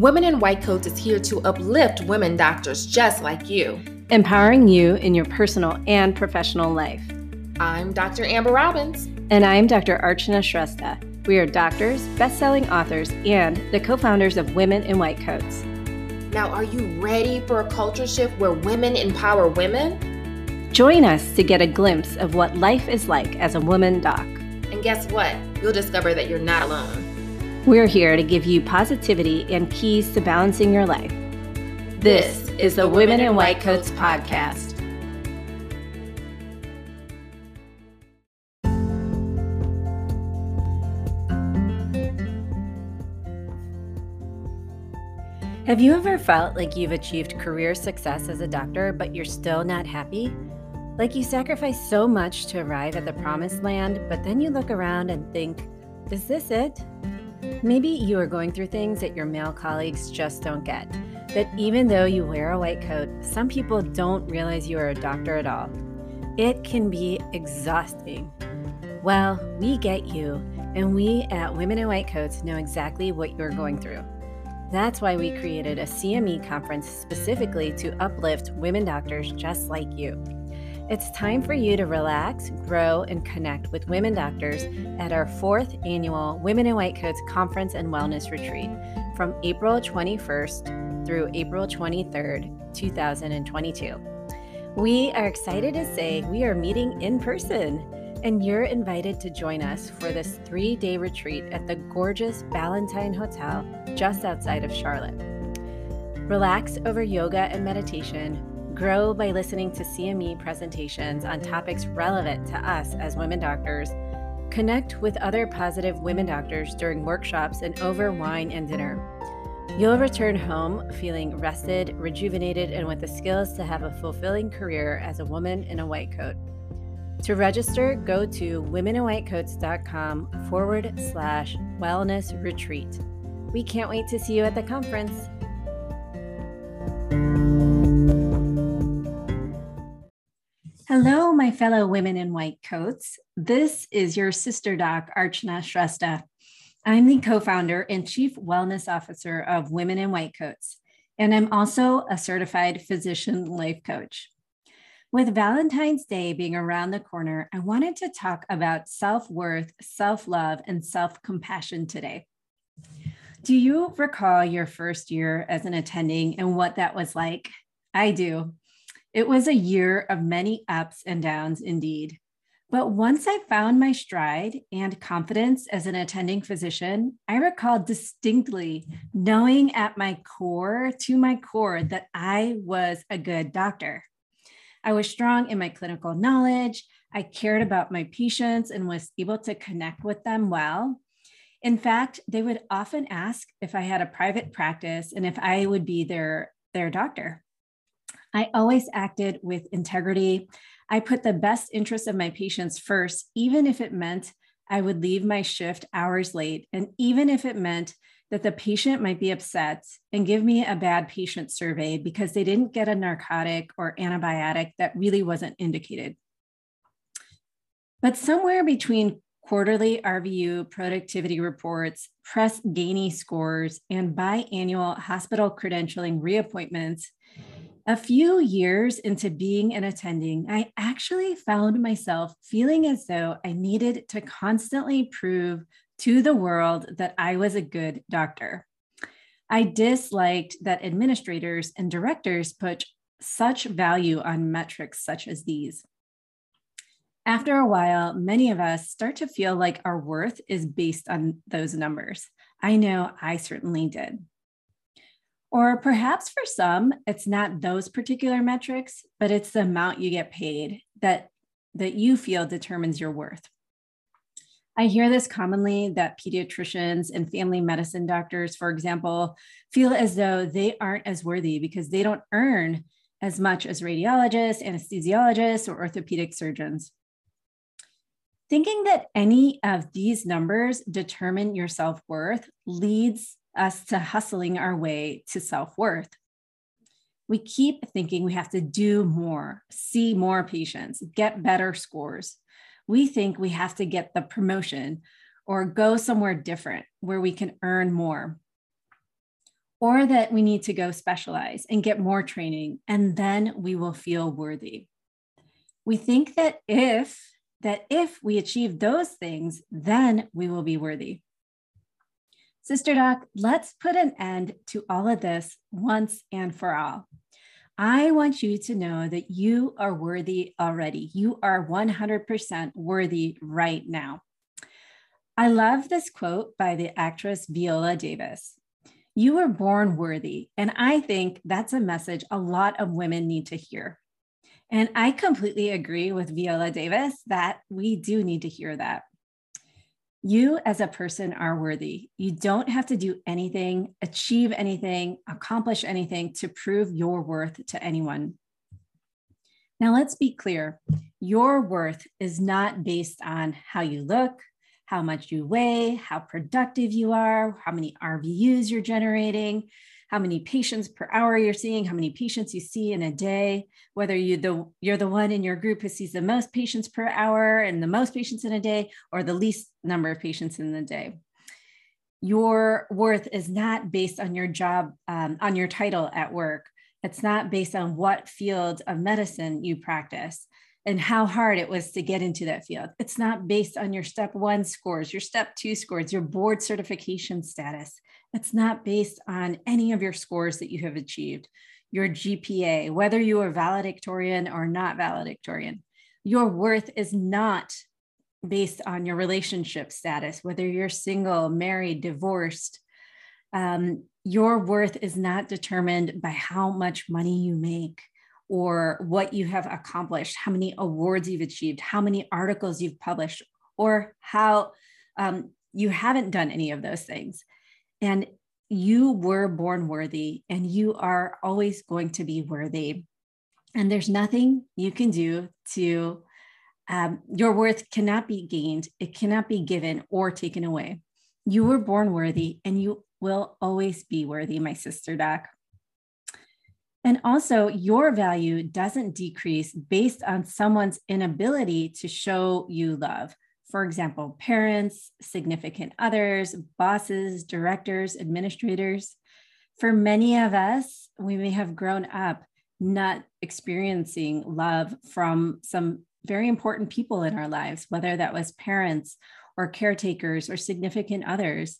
Women in White Coats is here to uplift women doctors just like you, empowering you in your personal and professional life. I'm Dr. Amber Robbins. And I'm Dr. Archana Shrestha. We are doctors, best selling authors, and the co founders of Women in White Coats. Now, are you ready for a culture shift where women empower women? Join us to get a glimpse of what life is like as a woman doc. And guess what? You'll discover that you're not alone. We're here to give you positivity and keys to balancing your life. This is the Women in White Coats podcast. Have you ever felt like you've achieved career success as a doctor, but you're still not happy? Like you sacrificed so much to arrive at the promised land, but then you look around and think, is this it? Maybe you are going through things that your male colleagues just don't get. That even though you wear a white coat, some people don't realize you are a doctor at all. It can be exhausting. Well, we get you, and we at Women in White Coats know exactly what you're going through. That's why we created a CME conference specifically to uplift women doctors just like you. It's time for you to relax, grow, and connect with women doctors at our fourth annual Women in White Coats Conference and Wellness Retreat from April 21st through April 23rd, 2022. We are excited to say we are meeting in person, and you're invited to join us for this three day retreat at the gorgeous Ballantyne Hotel just outside of Charlotte. Relax over yoga and meditation Grow by listening to CME presentations on topics relevant to us as women doctors. Connect with other positive women doctors during workshops and over wine and dinner. You'll return home feeling rested, rejuvenated, and with the skills to have a fulfilling career as a woman in a white coat. To register, go to womeninwhitecoats.com forward slash wellness retreat. We can't wait to see you at the conference. Hello, my fellow women in white coats. This is your sister doc, Archana Shrestha. I'm the co founder and chief wellness officer of Women in White Coats, and I'm also a certified physician life coach. With Valentine's Day being around the corner, I wanted to talk about self worth, self love, and self compassion today. Do you recall your first year as an attending and what that was like? I do. It was a year of many ups and downs indeed. But once I found my stride and confidence as an attending physician, I recall distinctly knowing at my core, to my core, that I was a good doctor. I was strong in my clinical knowledge. I cared about my patients and was able to connect with them well. In fact, they would often ask if I had a private practice and if I would be their, their doctor. I always acted with integrity. I put the best interests of my patients first, even if it meant I would leave my shift hours late, and even if it meant that the patient might be upset and give me a bad patient survey because they didn't get a narcotic or antibiotic that really wasn't indicated. But somewhere between quarterly RVU productivity reports, Press Ganey scores, and biannual hospital credentialing reappointments, a few years into being an attending, I actually found myself feeling as though I needed to constantly prove to the world that I was a good doctor. I disliked that administrators and directors put such value on metrics such as these. After a while, many of us start to feel like our worth is based on those numbers. I know I certainly did. Or perhaps for some, it's not those particular metrics, but it's the amount you get paid that, that you feel determines your worth. I hear this commonly that pediatricians and family medicine doctors, for example, feel as though they aren't as worthy because they don't earn as much as radiologists, anesthesiologists, or orthopedic surgeons. Thinking that any of these numbers determine your self worth leads us to hustling our way to self worth. We keep thinking we have to do more, see more patients, get better scores. We think we have to get the promotion or go somewhere different where we can earn more. or that we need to go specialize and get more training, and then we will feel worthy. We think that if that if we achieve those things, then we will be worthy. Sister Doc, let's put an end to all of this once and for all. I want you to know that you are worthy already. You are 100% worthy right now. I love this quote by the actress Viola Davis. You were born worthy. And I think that's a message a lot of women need to hear. And I completely agree with Viola Davis that we do need to hear that. You as a person are worthy. You don't have to do anything, achieve anything, accomplish anything to prove your worth to anyone. Now, let's be clear your worth is not based on how you look, how much you weigh, how productive you are, how many RVUs you're generating, how many patients per hour you're seeing, how many patients you see in a day, whether you the you're the one in your group who sees the most patients per hour and the most patients in a day or the least number of patients in the day. Your worth is not based on your job, um, on your title at work. It's not based on what field of medicine you practice and how hard it was to get into that field. It's not based on your step one scores, your step two scores, your board certification status. It's not based on any of your scores that you have achieved, your GPA, whether you are valedictorian or not valedictorian. Your worth is not based on your relationship status, whether you're single, married, divorced. Um, your worth is not determined by how much money you make or what you have accomplished, how many awards you've achieved, how many articles you've published, or how um, you haven't done any of those things. And you were born worthy and you are always going to be worthy. And there's nothing you can do to, um, your worth cannot be gained, it cannot be given or taken away. You were born worthy and you will always be worthy, my sister Doc. And also, your value doesn't decrease based on someone's inability to show you love. For example, parents, significant others, bosses, directors, administrators. For many of us, we may have grown up not experiencing love from some very important people in our lives, whether that was parents or caretakers or significant others.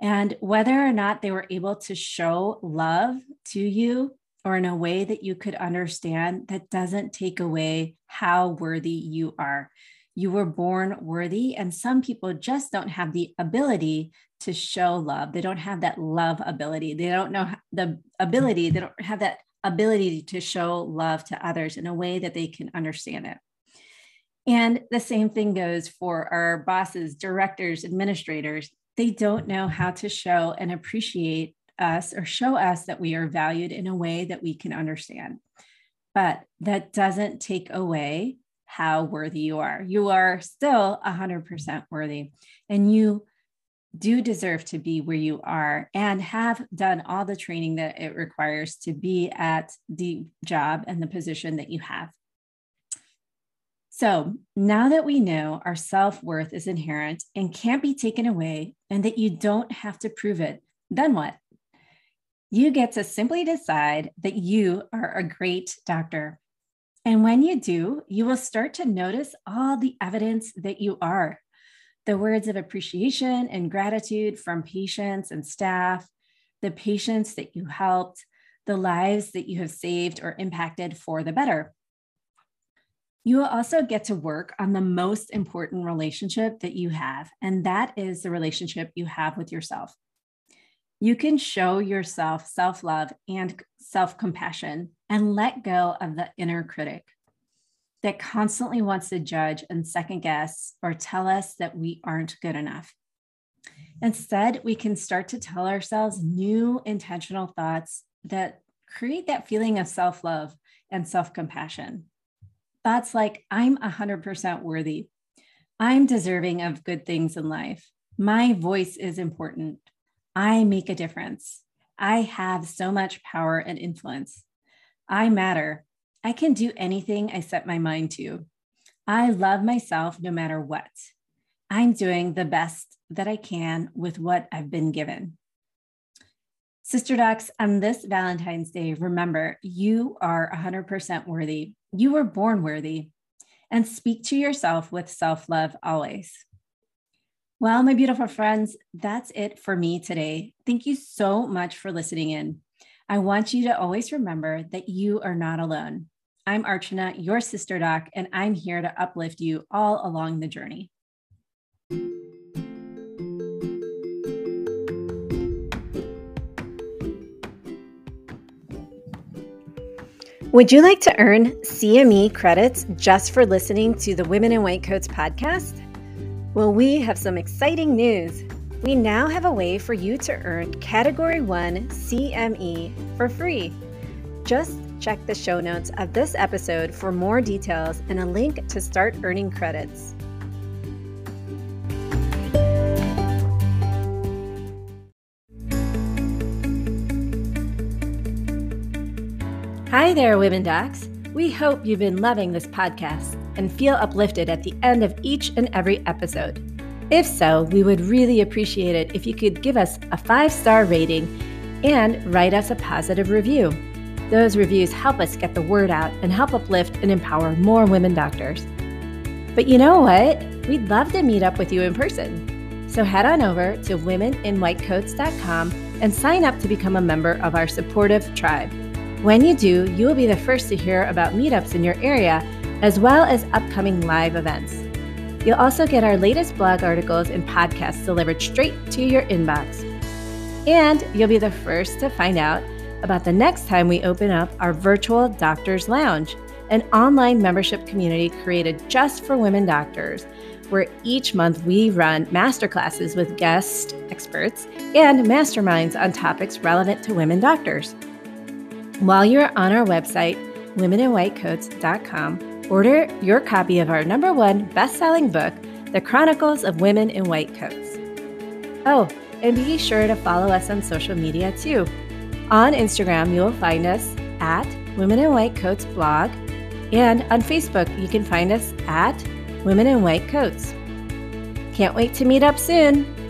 And whether or not they were able to show love to you or in a way that you could understand that doesn't take away how worthy you are. You were born worthy, and some people just don't have the ability to show love. They don't have that love ability. They don't know the ability, they don't have that ability to show love to others in a way that they can understand it. And the same thing goes for our bosses, directors, administrators. They don't know how to show and appreciate us or show us that we are valued in a way that we can understand. But that doesn't take away how worthy you are. You are still 100% worthy, and you do deserve to be where you are and have done all the training that it requires to be at the job and the position that you have. So now that we know our self worth is inherent and can't be taken away, and that you don't have to prove it, then what? you get to simply decide that you are a great doctor. And when you do, you will start to notice all the evidence that you are the words of appreciation and gratitude from patients and staff, the patients that you helped, the lives that you have saved or impacted for the better. You will also get to work on the most important relationship that you have, and that is the relationship you have with yourself you can show yourself self love and self compassion and let go of the inner critic that constantly wants to judge and second guess or tell us that we aren't good enough. Instead, we can start to tell ourselves new intentional thoughts that create that feeling of self love and self compassion. Thoughts like, I'm 100% worthy. I'm deserving of good things in life. My voice is important. I make a difference. I have so much power and influence. I matter. I can do anything I set my mind to. I love myself no matter what. I'm doing the best that I can with what I've been given. Sister Docs, on this Valentine's Day, remember you are 100% worthy. You were born worthy. And speak to yourself with self love always. Well, my beautiful friends, that's it for me today. Thank you so much for listening in. I want you to always remember that you are not alone. I'm Archana, your sister doc, and I'm here to uplift you all along the journey. Would you like to earn CME credits just for listening to the Women in White Coats podcast? Well, we have some exciting news. We now have a way for you to earn Category 1 CME for free. Just check the show notes of this episode for more details and a link to start earning credits. Hi there, Women Docs. We hope you've been loving this podcast and feel uplifted at the end of each and every episode. If so, we would really appreciate it if you could give us a five star rating and write us a positive review. Those reviews help us get the word out and help uplift and empower more women doctors. But you know what? We'd love to meet up with you in person. So head on over to womeninwhitecoats.com and sign up to become a member of our supportive tribe. When you do, you will be the first to hear about meetups in your area, as well as upcoming live events. You'll also get our latest blog articles and podcasts delivered straight to your inbox. And you'll be the first to find out about the next time we open up our virtual Doctors Lounge, an online membership community created just for women doctors, where each month we run masterclasses with guest experts and masterminds on topics relevant to women doctors. While you're on our website, womeninwhitecoats.com, order your copy of our number one best selling book, The Chronicles of Women in White Coats. Oh, and be sure to follow us on social media too. On Instagram, you will find us at Women in White Coats blog, and on Facebook, you can find us at Women in White Coats. Can't wait to meet up soon.